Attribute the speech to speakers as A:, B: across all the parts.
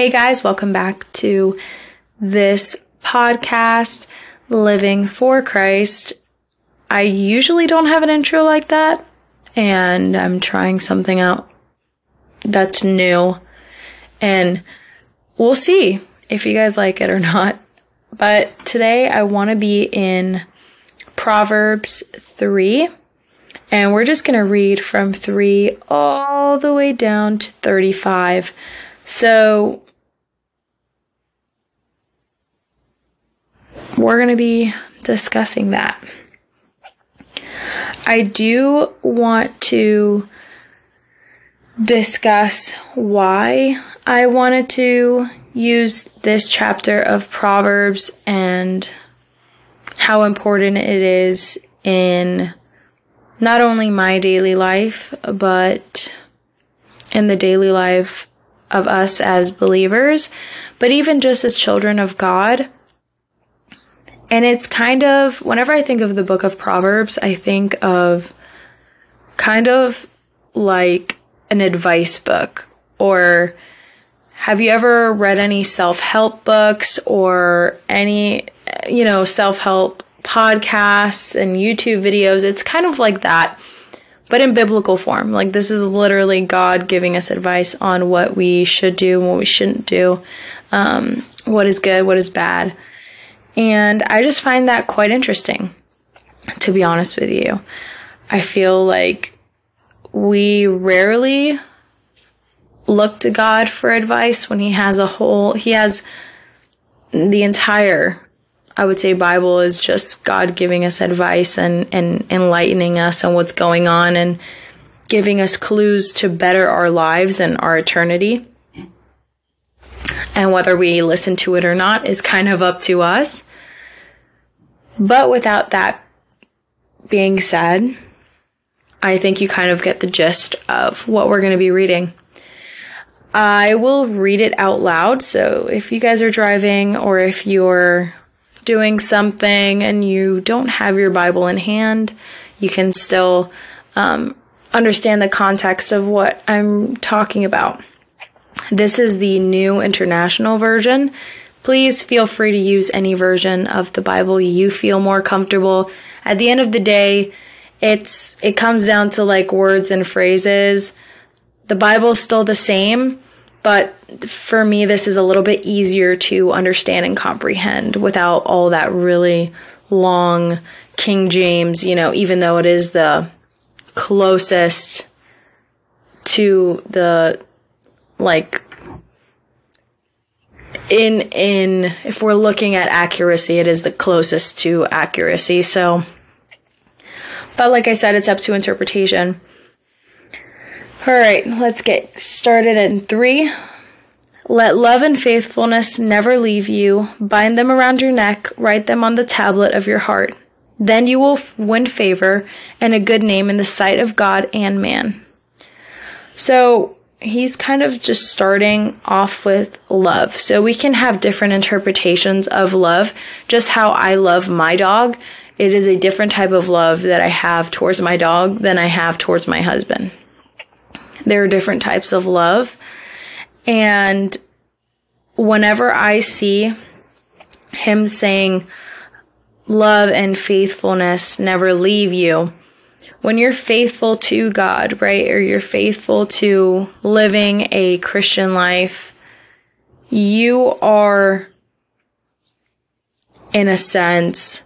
A: Hey guys, welcome back to this podcast, Living for Christ. I usually don't have an intro like that, and I'm trying something out that's new. And we'll see if you guys like it or not. But today I want to be in Proverbs 3. And we're just going to read from 3 all the way down to 35. So we're going to be discussing that. I do want to discuss why I wanted to use this chapter of Proverbs and how important it is in not only my daily life, but in the daily life of us as believers, but even just as children of God. And it's kind of, whenever I think of the book of Proverbs, I think of kind of like an advice book or have you ever read any self-help books or any you know self-help podcasts and YouTube videos? It's kind of like that but in biblical form. Like this is literally God giving us advice on what we should do and what we shouldn't do. Um, what is good what is bad and I just find that quite interesting to be honest with you I feel like we rarely look to God for advice when he has a whole, he has the entire, I would say Bible is just God giving us advice and, and enlightening us on what's going on and giving us clues to better our lives and our eternity. And whether we listen to it or not is kind of up to us. But without that being said, I think you kind of get the gist of what we're going to be reading. I will read it out loud. So if you guys are driving or if you're doing something and you don't have your Bible in hand, you can still um, understand the context of what I'm talking about. This is the New International Version. Please feel free to use any version of the Bible you feel more comfortable. At the end of the day, it's it comes down to like words and phrases. The Bible's still the same, but for me this is a little bit easier to understand and comprehend without all that really long King James, you know, even though it is the closest to the like in in if we're looking at accuracy it is the closest to accuracy so but like I said, it's up to interpretation. All right, let's get started in three. Let love and faithfulness never leave you. Bind them around your neck, write them on the tablet of your heart. Then you will win favor and a good name in the sight of God and man. So he's kind of just starting off with love. So we can have different interpretations of love. Just how I love my dog it is a different type of love that I have towards my dog than I have towards my husband. There are different types of love. And whenever I see him saying, love and faithfulness never leave you, when you're faithful to God, right, or you're faithful to living a Christian life, you are, in a sense,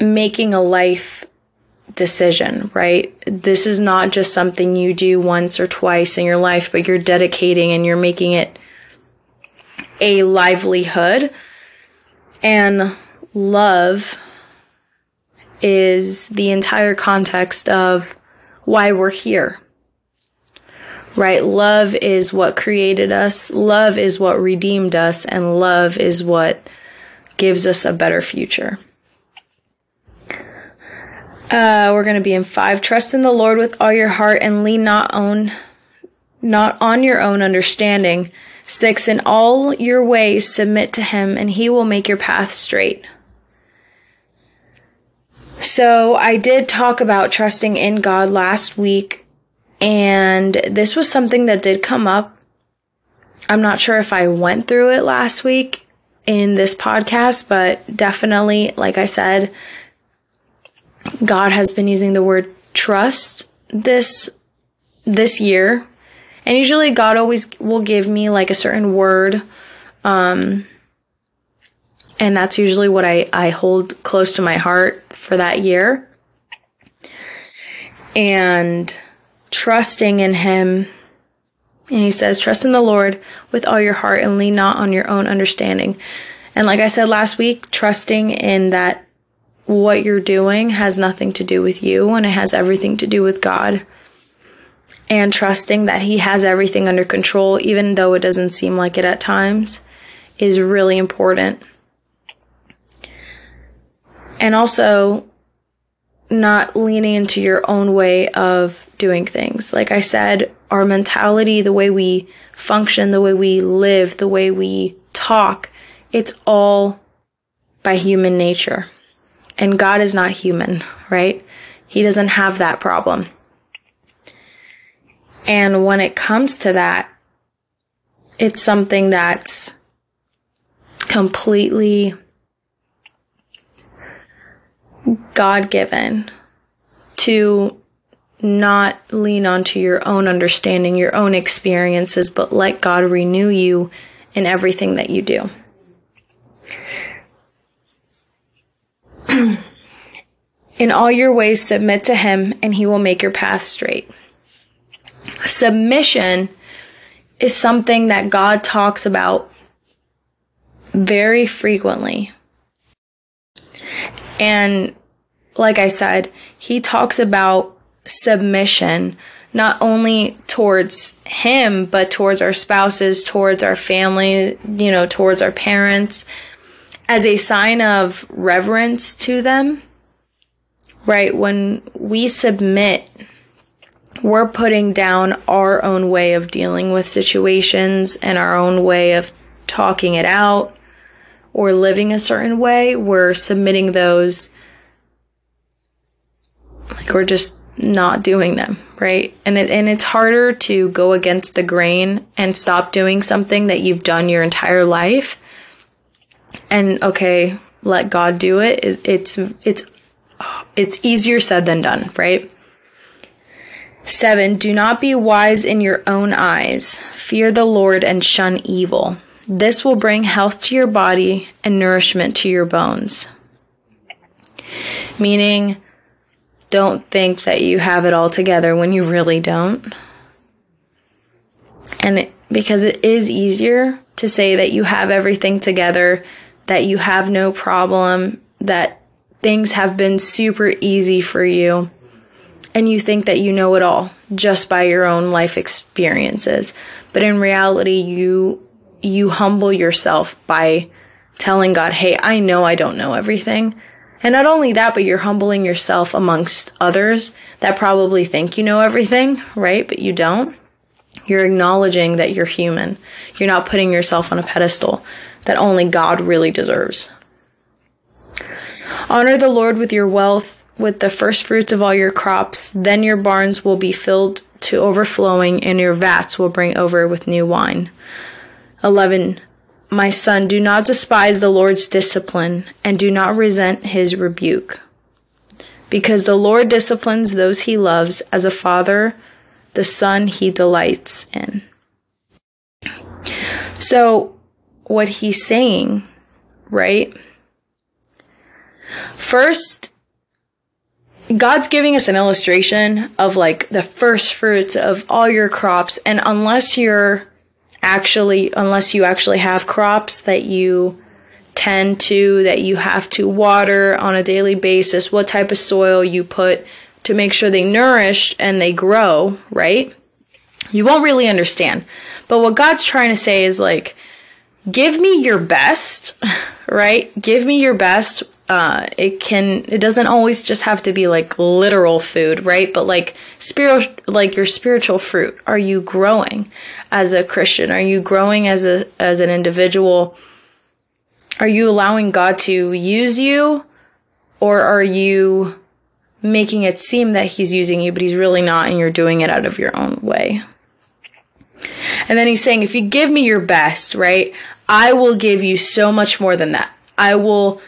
A: making a life decision, right? This is not just something you do once or twice in your life, but you're dedicating and you're making it a livelihood. And love is the entire context of why we're here. Right? Love is what created us. Love is what redeemed us and love is what gives us a better future. Uh, we're going to be in five. Trust in the Lord with all your heart and lean not on, not on your own understanding. Six, in all your ways submit to him and he will make your path straight. So I did talk about trusting in God last week And this was something that did come up. I'm not sure if I went through it last week in this podcast, but definitely, like I said, God has been using the word trust this this year. And usually God always will give me like a certain word um and that's usually what I I hold close to my heart for that year. And trusting in him and he says, Trust in the Lord with all your heart and lean not on your own understanding. And like I said last week, trusting in that what you're doing has nothing to do with you and it has everything to do with God. And trusting that He has everything under control, even though it doesn't seem like it at times, is really important. And also, not leaning into your own way of doing things. Like I said, our mentality, the way we function, the way we live, the way we talk, it's all by human nature. And God is not human, right? He doesn't have that problem. And when it comes to that, it's something that's completely God given to not lean onto your own understanding, your own experiences, but let God renew you in everything that you do. In all your ways, submit to him, and he will make your path straight. Submission is something that God talks about very frequently. And like I said, he talks about submission not only towards him, but towards our spouses, towards our family, you know, towards our parents, as a sign of reverence to them, right? When we submit, we're putting down our own way of dealing with situations and our own way of talking it out or living a certain way. We're submitting those like we're just not doing them, right? And it, and it's harder to go against the grain and stop doing something that you've done your entire life and okay, let God do it. It's it's it's easier said than done, right? 7. Do not be wise in your own eyes. Fear the Lord and shun evil. This will bring health to your body and nourishment to your bones. Meaning, don't think that you have it all together when you really don't. And it, because it is easier to say that you have everything together that you have no problem, that things have been super easy for you, and you think that you know it all just by your own life experiences. But in reality, you you humble yourself by telling God, "Hey, I know I don't know everything." And not only that, but you're humbling yourself amongst others that probably think you know everything, right? But you don't. You're acknowledging that you're human. You're not putting yourself on a pedestal that only God really deserves. Honor the Lord with your wealth, with the first fruits of all your crops. Then your barns will be filled to overflowing, and your vats will bring over with new wine. 11. My son, do not despise the Lord's discipline, and do not resent his rebuke. Because the Lord disciplines those he loves, as a father, the son he delights in. So, what he's saying, right? First, God's giving us an illustration of like the first fruits of all your crops. And unless you're actually, unless you actually have crops that you tend to, that you have to water on a daily basis, what type of soil you put to make sure they nourish and they grow, right? You won't really understand. But what God's trying to say is like, give me your best, right? Give me your best. Uh, it can, it doesn't always just have to be like literal food, right? But like spiritual, like your spiritual fruit. Are you growing as a Christian? Are you growing as a, as an individual? Are you allowing God to use you or are you making it seem that he's using you, but he's really not, and you're doing it out of your own way. And then he's saying, if you give me your best, right, I will give you so much more than that. I will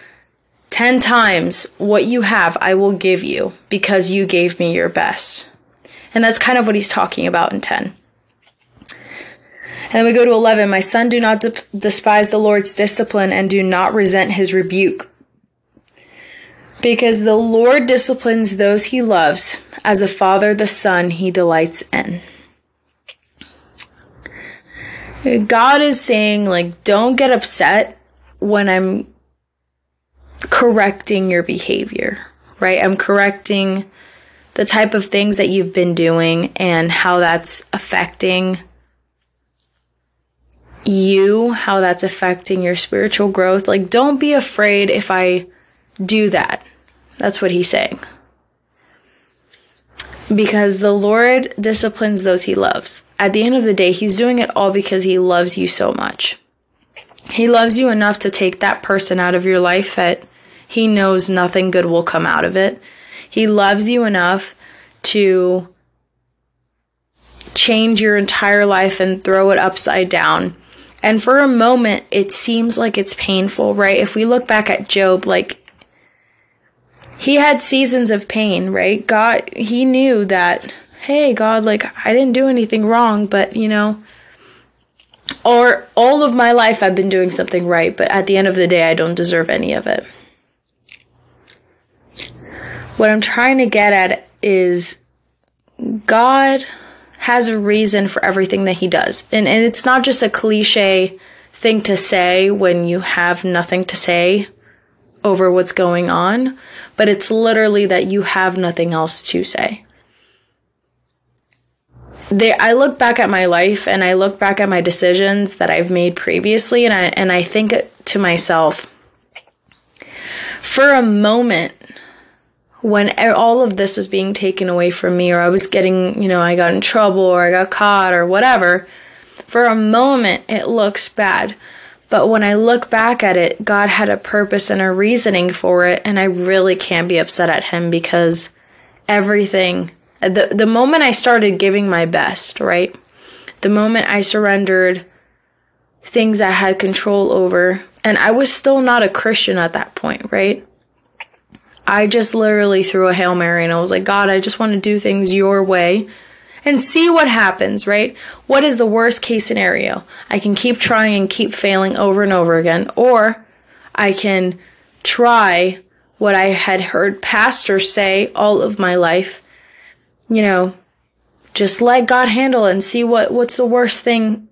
A: 10 times what you have, I will give you because you gave me your best. And that's kind of what he's talking about in 10. And then we go to 11. My son, do not de- despise the Lord's discipline and do not resent his rebuke. Because the Lord disciplines those he loves, as a father the son he delights in. God is saying, like, don't get upset when I'm correcting your behavior, right? I'm correcting the type of things that you've been doing and how that's affecting you, how that's affecting your spiritual growth. Like, don't be afraid if I do that. That's what he's saying. Because the Lord disciplines those he loves. At the end of the day, he's doing it all because he loves you so much. He loves you enough to take that person out of your life that he knows nothing good will come out of it. He loves you enough to change your entire life and throw it upside down. And for a moment, it seems like it's painful, right? If we look back at Job, like, he had seasons of pain, right? God, he knew that, hey, God, like, I didn't do anything wrong, but, you know, or all of my life I've been doing something right, but at the end of the day, I don't deserve any of it. What I'm trying to get at is God has a reason for everything that he does. And, and it's not just a cliche thing to say when you have nothing to say over what's going on, but it's literally that you have nothing else to say. I look back at my life and I look back at my decisions that I've made previously and I, and I think to myself, for a moment, when all of this was being taken away from me or I was getting, you know, I got in trouble or I got caught or whatever, for a moment it looks bad. But when I look back at it, God had a purpose and a reasoning for it, and I really can't be upset at Him because everything, the, the moment I started giving my best, right? The moment I surrendered things I had control over, and I was still not a Christian at that point, right? I just literally threw a Hail Mary and I was like, God, I just want to do things your way and see what happens, right? What is the worst case scenario? I can keep trying and keep failing over and over again, or I can try what I had heard pastors say all of my life, you know, just let God handle it and see what, what's the worst thing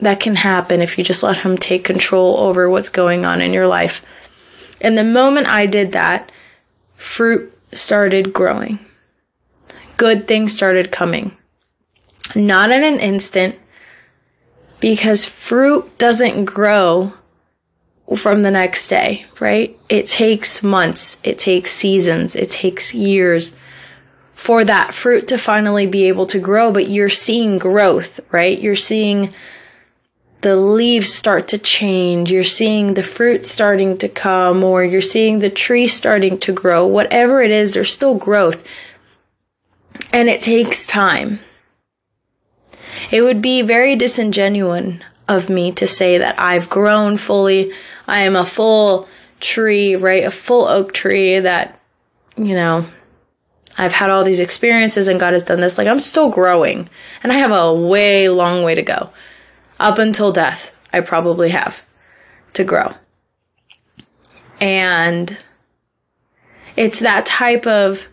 A: that can happen if you just let Him take control over what's going on in your life. And the moment I did that, fruit started growing. Good things started coming. Not in an instant, because fruit doesn't grow from the next day, right? It takes months, it takes seasons, it takes years for that fruit to finally be able to grow, but you're seeing growth, right? You're seeing the leaves start to change, you're seeing the fruit starting to come, or you're seeing the tree starting to grow. Whatever it is, there's still growth. And it takes time. It would be very disingenuous of me to say that I've grown fully. I am a full tree, right? A full oak tree that, you know, I've had all these experiences and God has done this. Like, I'm still growing and I have a way long way to go up until death, I probably have to grow. And it's that type of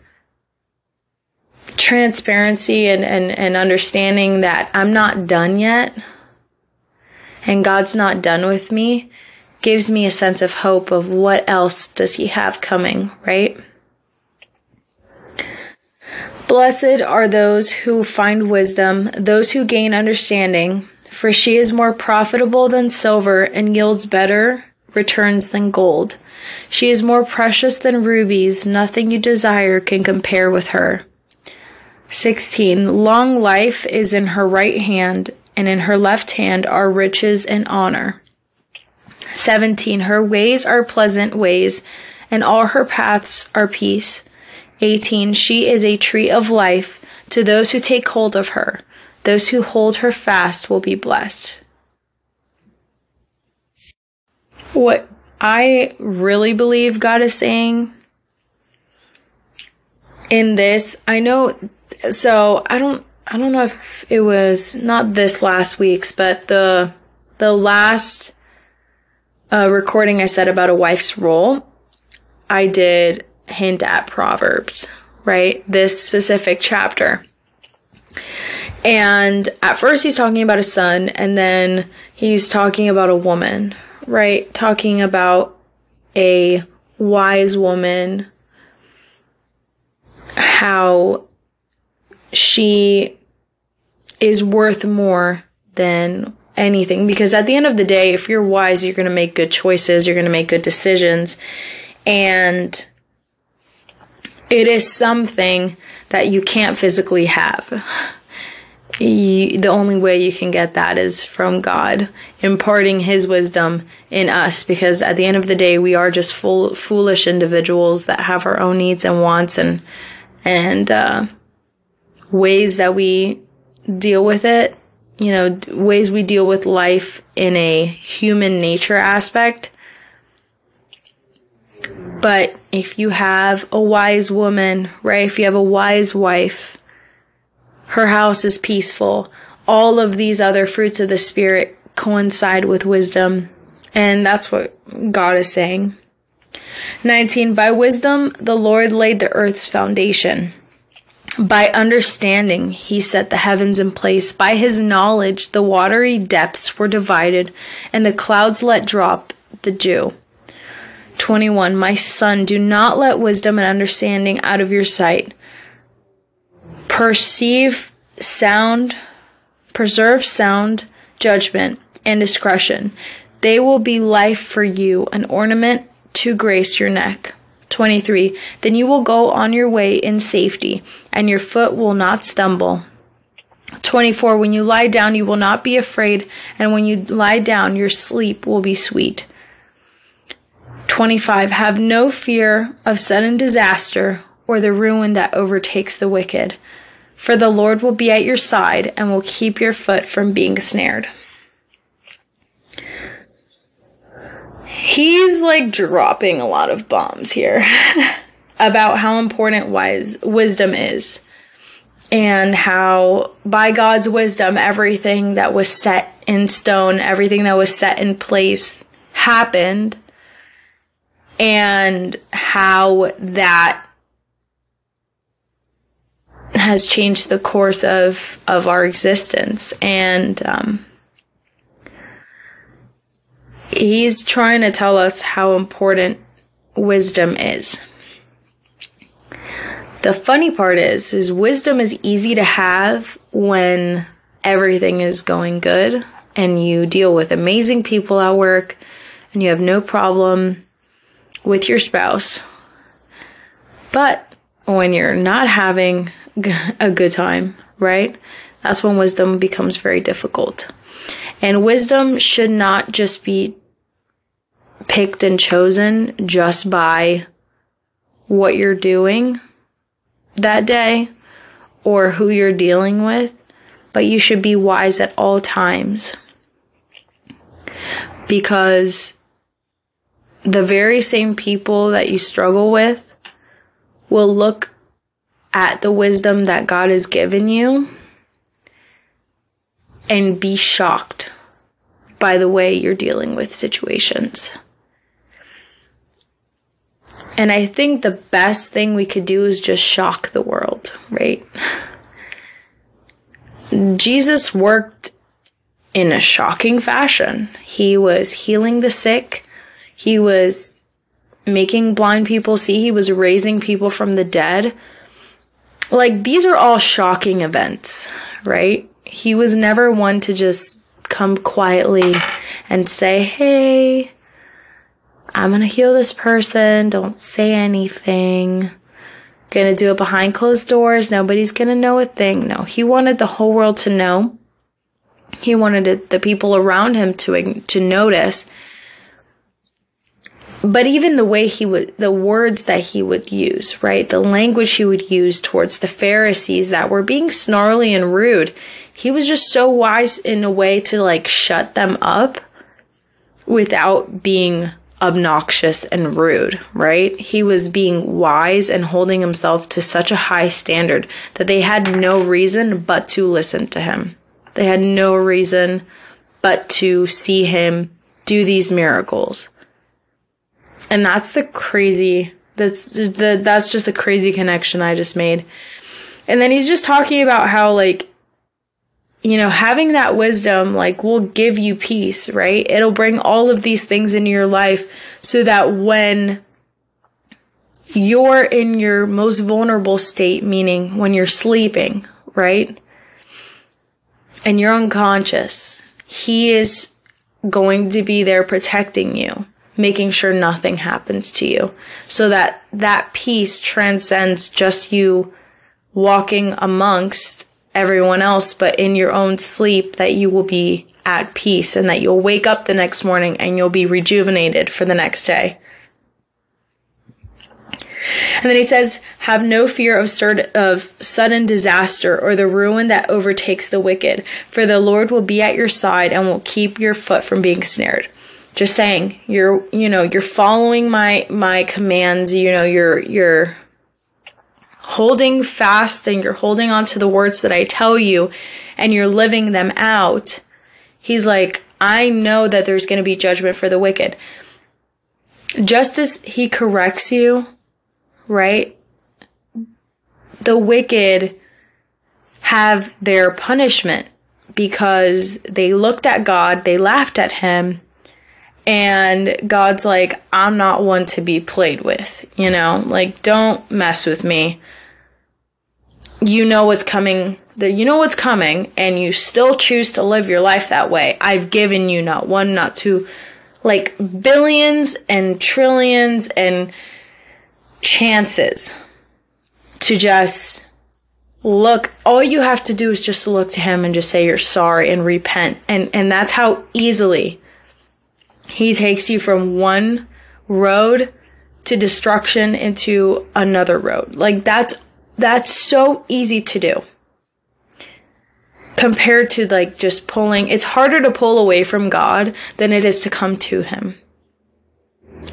A: transparency and, and, and understanding that I'm not done yet and God's not done with me gives me a sense of hope of what else does he have coming, right? Blessed are those who find wisdom, those who gain understanding, for she is more profitable than silver and yields better returns than gold. She is more precious than rubies, nothing you desire can compare with her. 16. Long life is in her right hand, and in her left hand are riches and honor. 17. Her ways are pleasant ways, and all her paths are peace. 18 She is a tree of life to those who take hold of her. Those who hold her fast will be blessed. What I really believe God is saying in this, I know, so I don't, I don't know if it was not this last week's, but the, the last uh, recording I said about a wife's role, I did hint at Proverbs, right? This specific chapter. And at first he's talking about a son, and then he's talking about a woman, right? Talking about a wise woman, how she is worth more than anything. Because at the end of the day, if you're wise, you're going to make good choices, you're going to make good decisions. And it is something that you can't physically have. You, the only way you can get that is from God imparting His wisdom in us because at the end of the day, we are just full, foolish individuals that have our own needs and wants and, and, uh, ways that we deal with it, you know, ways we deal with life in a human nature aspect but if you have a wise woman, right? If you have a wise wife, her house is peaceful. All of these other fruits of the Spirit coincide with wisdom. And that's what God is saying. 19. By wisdom, the Lord laid the earth's foundation. By understanding, he set the heavens in place. By his knowledge, the watery depths were divided, and the clouds let drop the dew. 21 My son, do not let wisdom and understanding out of your sight. Perceive sound, preserve sound judgment and discretion. They will be life for you, an ornament to grace your neck. 23. Then you will go on your way in safety, and your foot will not stumble. 24. When you lie down, you will not be afraid, and when you lie down, your sleep will be sweet. 25. Have no fear of sudden disaster or the ruin that overtakes the wicked, for the Lord will be at your side and will keep your foot from being snared. He's like dropping a lot of bombs here about how important wise wisdom is and how by God's wisdom everything that was set in stone, everything that was set in place happened and how that has changed the course of of our existence. And um, he's trying to tell us how important wisdom is. The funny part is is wisdom is easy to have when everything is going good and you deal with amazing people at work and you have no problem with your spouse. But when you're not having a good time, right? That's when wisdom becomes very difficult. And wisdom should not just be picked and chosen just by what you're doing that day or who you're dealing with, but you should be wise at all times. Because the very same people that you struggle with will look at the wisdom that God has given you and be shocked by the way you're dealing with situations. And I think the best thing we could do is just shock the world, right? Jesus worked in a shocking fashion. He was healing the sick. He was making blind people see. He was raising people from the dead. Like, these are all shocking events, right? He was never one to just come quietly and say, Hey, I'm gonna heal this person. Don't say anything. Gonna do it behind closed doors. Nobody's gonna know a thing. No, he wanted the whole world to know. He wanted the people around him to, to notice but even the way he would, the words that he would use, right? The language he would use towards the Pharisees that were being snarly and rude, he was just so wise in a way to like shut them up without being obnoxious and rude, right? He was being wise and holding himself to such a high standard that they had no reason but to listen to him. They had no reason but to see him do these miracles. And that's the crazy that's the that's just a crazy connection I just made. And then he's just talking about how like you know, having that wisdom like will give you peace, right? It'll bring all of these things into your life so that when you're in your most vulnerable state, meaning when you're sleeping, right? And you're unconscious, he is going to be there protecting you, making sure nothing happens to you so that that peace transcends just you walking amongst everyone else, but in your own sleep, that you will be at peace and that you'll wake up the next morning and you'll be rejuvenated for the next day. And then he says, Have no fear of, cert- of sudden disaster or the ruin that overtakes the wicked, for the Lord will be at your side and will keep your foot from being snared. Just saying, you're, you know, you're following my, my commands, you know, you're, you're holding fast and you're holding on to the words that I tell you and you're living them out, he's like, I know that there's going to be judgment for the wicked. Just as he corrects you, right? The wicked have their punishment because they looked at God, they laughed at him, and God's like, I'm not one to be played with, you know? Like, don't mess with me. You know what's coming that you know what's coming and you still choose to live your life that way. I've given you not one not two like billions and trillions and chances to just look. All you have to do is just look to him and just say you're sorry and repent. And and that's how easily he takes you from one road to destruction into another road like that's that's so easy to do compared to like just pulling. It's harder to pull away from God than it is to come to Him.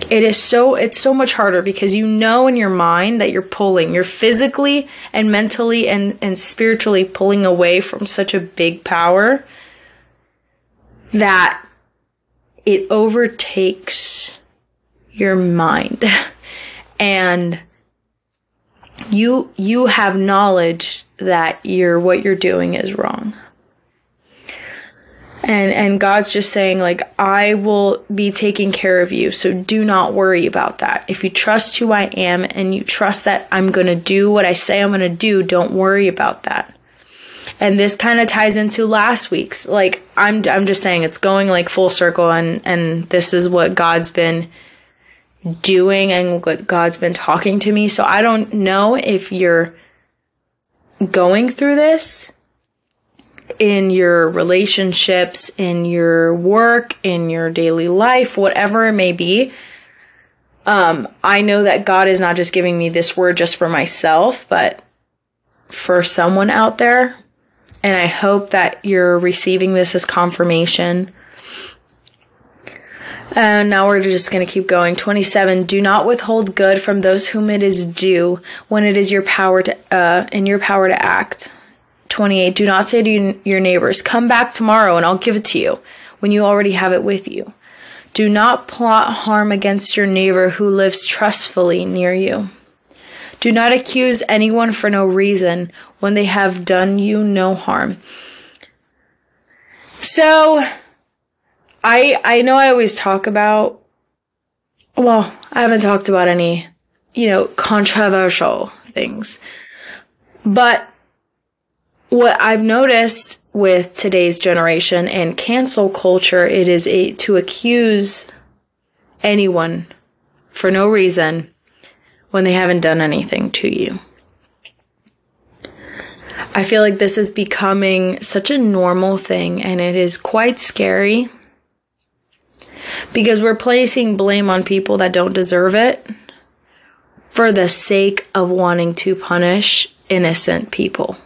A: It is so, it's so much harder because you know in your mind that you're pulling, you're physically and mentally and, and spiritually pulling away from such a big power that it overtakes your mind. And you you have knowledge that you're what you're doing is wrong. And and God's just saying like I will be taking care of you so do not worry about that. If you trust who I am and you trust that I'm going to do what I say I'm going to do don't worry about that and this kind of ties into last week's like I'm I'm just saying it's going like full circle and and this is what God's been doing and what God's been talking to me. So I don't know if you're going through this in your relationships, in your work, in your daily life, whatever it may be. Um, I know that God is not just giving me this word just for myself, but for someone out there. And I hope that you're receiving this as confirmation and now we're just going to keep going. 27. Do not withhold good from those whom it is due when it is your power to, uh, in your power to act. 28. Do not say to your neighbors, come back tomorrow and I'll give it to you when you already have it with you. Do not plot harm against your neighbor who lives trustfully near you. Do not accuse anyone for no reason when they have done you no harm. So, I I know I always talk about well, I haven't talked about any, you know, controversial things. But what I've noticed with today's generation and cancel culture, it is a to accuse anyone for no reason when they haven't done anything to you. I feel like this is becoming such a normal thing and it is quite scary Because we're placing blame on people that don't deserve it for the sake of wanting to punish innocent people.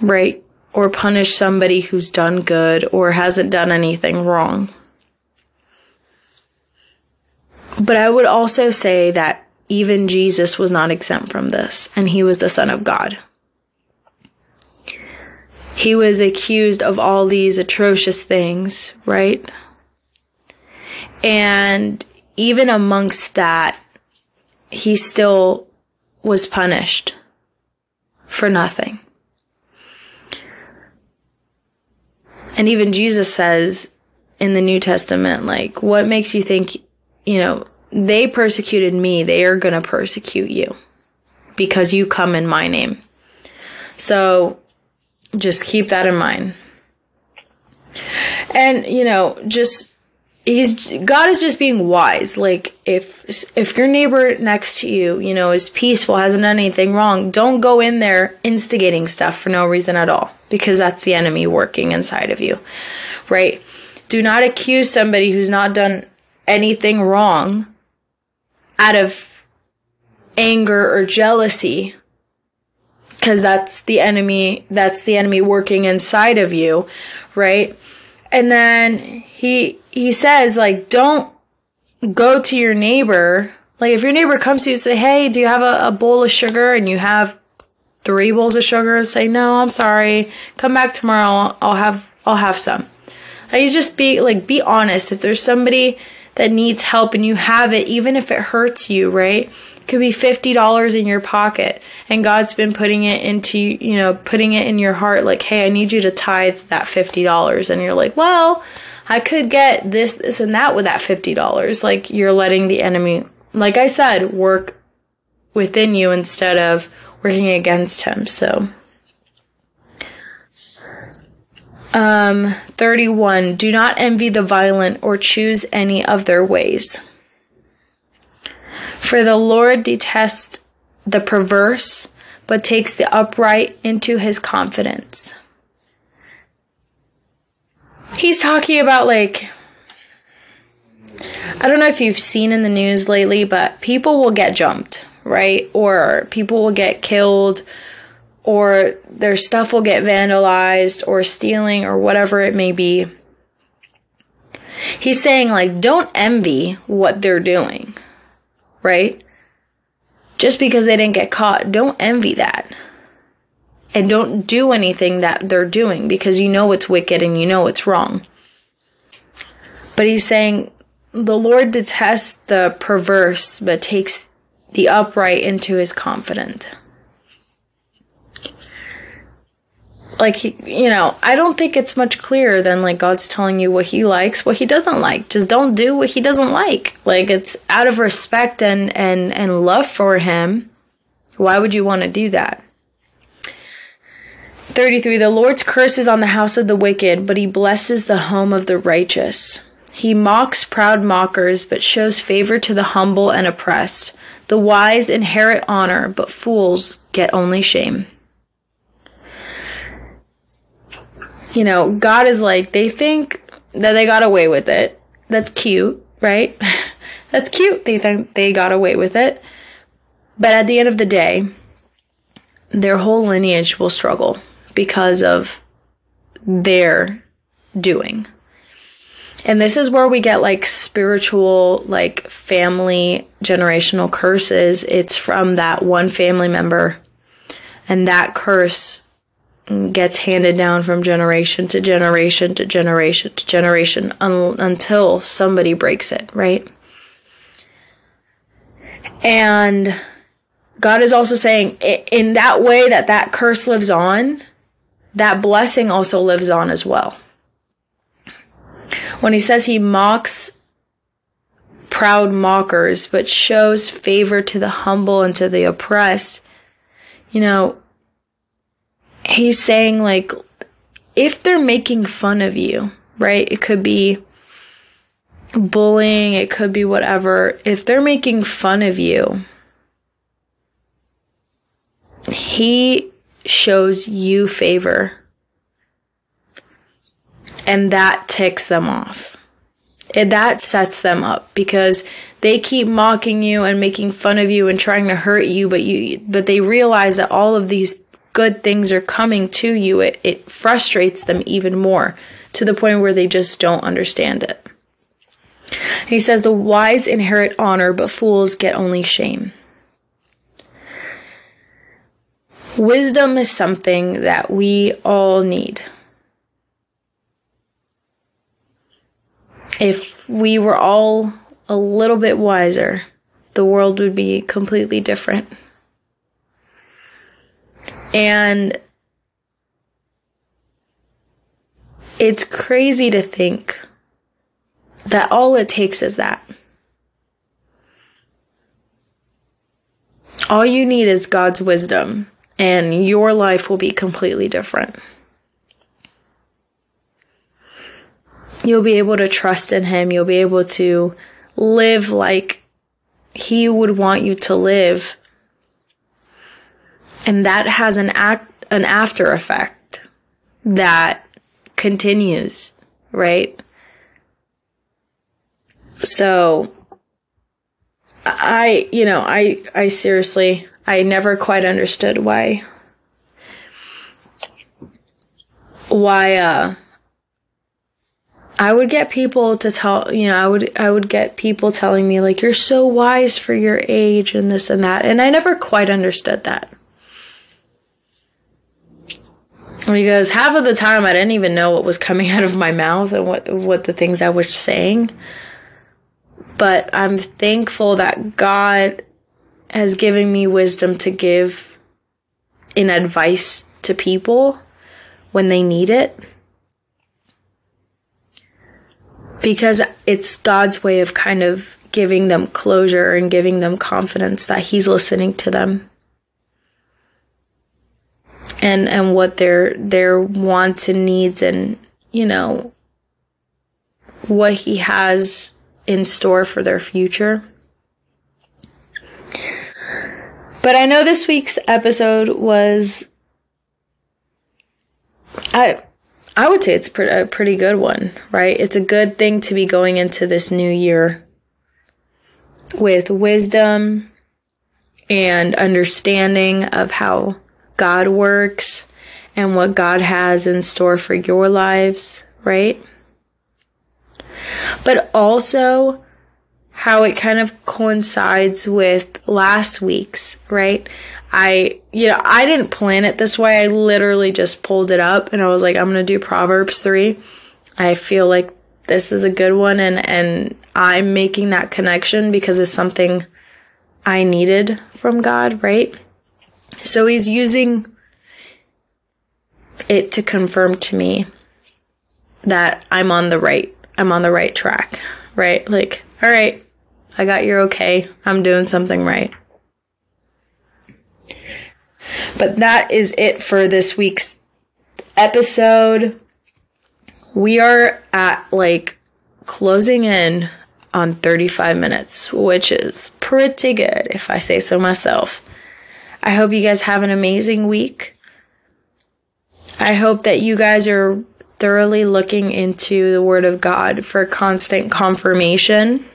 A: Right? Or punish somebody who's done good or hasn't done anything wrong. But I would also say that even Jesus was not exempt from this, and he was the Son of God. He was accused of all these atrocious things, right? And even amongst that, he still was punished for nothing. And even Jesus says in the New Testament, like, what makes you think, you know, they persecuted me, they are going to persecute you because you come in my name. So just keep that in mind. And, you know, just he's God is just being wise. Like if if your neighbor next to you, you know, is peaceful, hasn't done anything wrong, don't go in there instigating stuff for no reason at all because that's the enemy working inside of you. Right? Do not accuse somebody who's not done anything wrong out of anger or jealousy because that's the enemy that's the enemy working inside of you right? And then he he says like don't go to your neighbor. Like if your neighbor comes to you and say hey do you have a, a bowl of sugar? and you have three bowls of sugar and say no i'm sorry. Come back tomorrow. I'll have i'll have some. Like just be like be honest. If there's somebody that needs help and you have it even if it hurts you right could be $50 in your pocket and God's been putting it into, you know, putting it in your heart like, hey, I need you to tithe that $50. And you're like, well, I could get this, this, and that with that $50. Like you're letting the enemy, like I said, work within you instead of working against him. So. Um, 31. Do not envy the violent or choose any of their ways. For the Lord detests the perverse, but takes the upright into his confidence. He's talking about like, I don't know if you've seen in the news lately, but people will get jumped, right? Or people will get killed, or their stuff will get vandalized, or stealing, or whatever it may be. He's saying, like, don't envy what they're doing right? Just because they didn't get caught, don't envy that. And don't do anything that they're doing because you know it's wicked and you know it's wrong. But he's saying, the Lord detests the perverse, but takes the upright into his confidence. Like he, you know, I don't think it's much clearer than like God's telling you what he likes, what he doesn't like. Just don't do what he doesn't like. Like it's out of respect and and and love for him. Why would you want to do that? 33 The Lord's curse is on the house of the wicked, but he blesses the home of the righteous. He mocks proud mockers, but shows favor to the humble and oppressed. The wise inherit honor, but fools get only shame. You know, God is like, they think that they got away with it. That's cute, right? That's cute. They think they got away with it. But at the end of the day, their whole lineage will struggle because of their doing. And this is where we get like spiritual, like family generational curses. It's from that one family member. And that curse gets handed down from generation to generation to generation to generation un- until somebody breaks it, right? And God is also saying, in that way that that curse lives on, that blessing also lives on as well. When he says he mocks proud mockers, but shows favor to the humble and to the oppressed, you know, he's saying like if they're making fun of you, right? It could be bullying, it could be whatever. If they're making fun of you, he shows you favor. And that ticks them off. And that sets them up because they keep mocking you and making fun of you and trying to hurt you, but you, but they realize that all of these good things are coming to you. It, it frustrates them even more to the point where they just don't understand it. He says, the wise inherit honor, but fools get only shame. Wisdom is something that we all need. If we were all a little bit wiser, the world would be completely different. And it's crazy to think that all it takes is that. All you need is God's wisdom, and your life will be completely different. You'll be able to trust in Him. You'll be able to live like He would want you to live. And that has an act, an after effect that continues, right? So I, you know, I, I seriously, I never quite understood why, why, uh, I would get people to tell, you know, I would, I would get people telling me like, you're so wise for your age and this and that. And I never quite understood that. Because half of the time I didn't even know what was coming out of my mouth and what, what the things I was saying. But I'm thankful that God has given me wisdom to give in advice to people when they need it. Because it's God's way of kind of giving them closure and giving them confidence that He's listening to them. And and what their their wants and needs and you know what he has in store for their future. But I know this week's episode was I I would say it's a pretty good one, right? It's a good thing to be going into this new year with wisdom and understanding of how God works and what God has in store for your lives, right? but also how it kind of coincides with last week's, right? I, you know, I didn't plan it this way. I literally just pulled it up and I was like, I'm going to do Proverbs 3. I feel like this is a good one and, and I'm making that connection because it's something I needed from God, right? So he's using it to confirm to me that I'm on the right I'm on the right track, right? Like, all right, I got your okay. I'm doing something right. But that is it for this week's episode. We are at like closing in on 35 minutes, which is pretty good if I say so myself. I hope you guys have an amazing week. I hope that you guys are thoroughly looking into the Word of God for constant confirmation.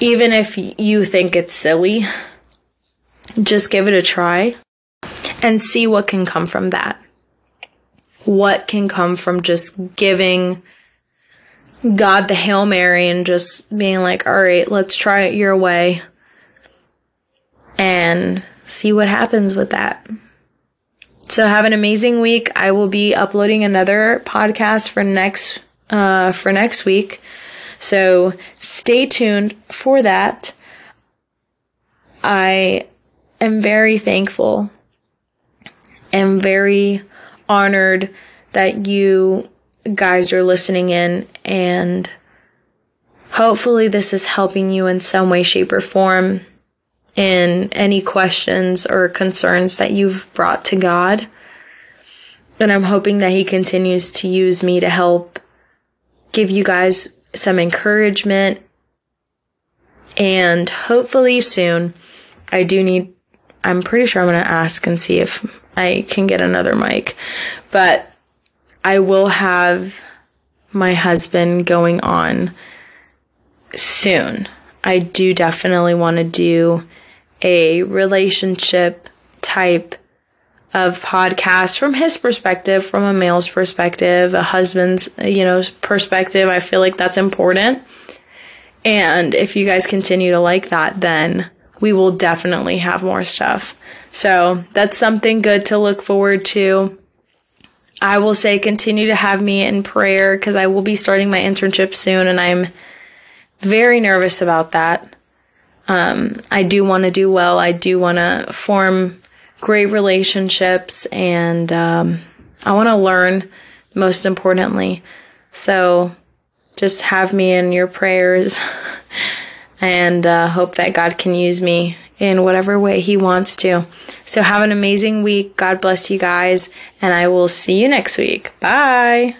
A: Even if you think it's silly, just give it a try and see what can come from that. What can come from just giving God the Hail Mary and just being like, all right, let's try it your way and see what happens with that. So have an amazing week. I will be uploading another podcast for next uh, for next week. So stay tuned for that. I am very thankful and very honored that you guys are listening in and hopefully this is helping you in some way shape or form in any questions or concerns that you've brought to God. And I'm hoping that He continues to use me to help give you guys some encouragement. And hopefully soon, I do need, I'm pretty sure I'm going to ask and see if I can get another mic. But I will have my husband going on soon. I do definitely want to do a relationship type of podcast from his perspective, from a male's perspective, a husband's, you know, perspective. I feel like that's important. And if you guys continue to like that, then we will definitely have more stuff. So that's something good to look forward to. I will say continue to have me in prayer because I will be starting my internship soon and I'm very nervous about that. Um, I do want to do well. I do want to form great relationships and um, I want to learn most importantly. So just have me in your prayers and uh, hope that God can use me in whatever way He wants to. So have an amazing week. God bless you guys, and I will see you next week. Bye.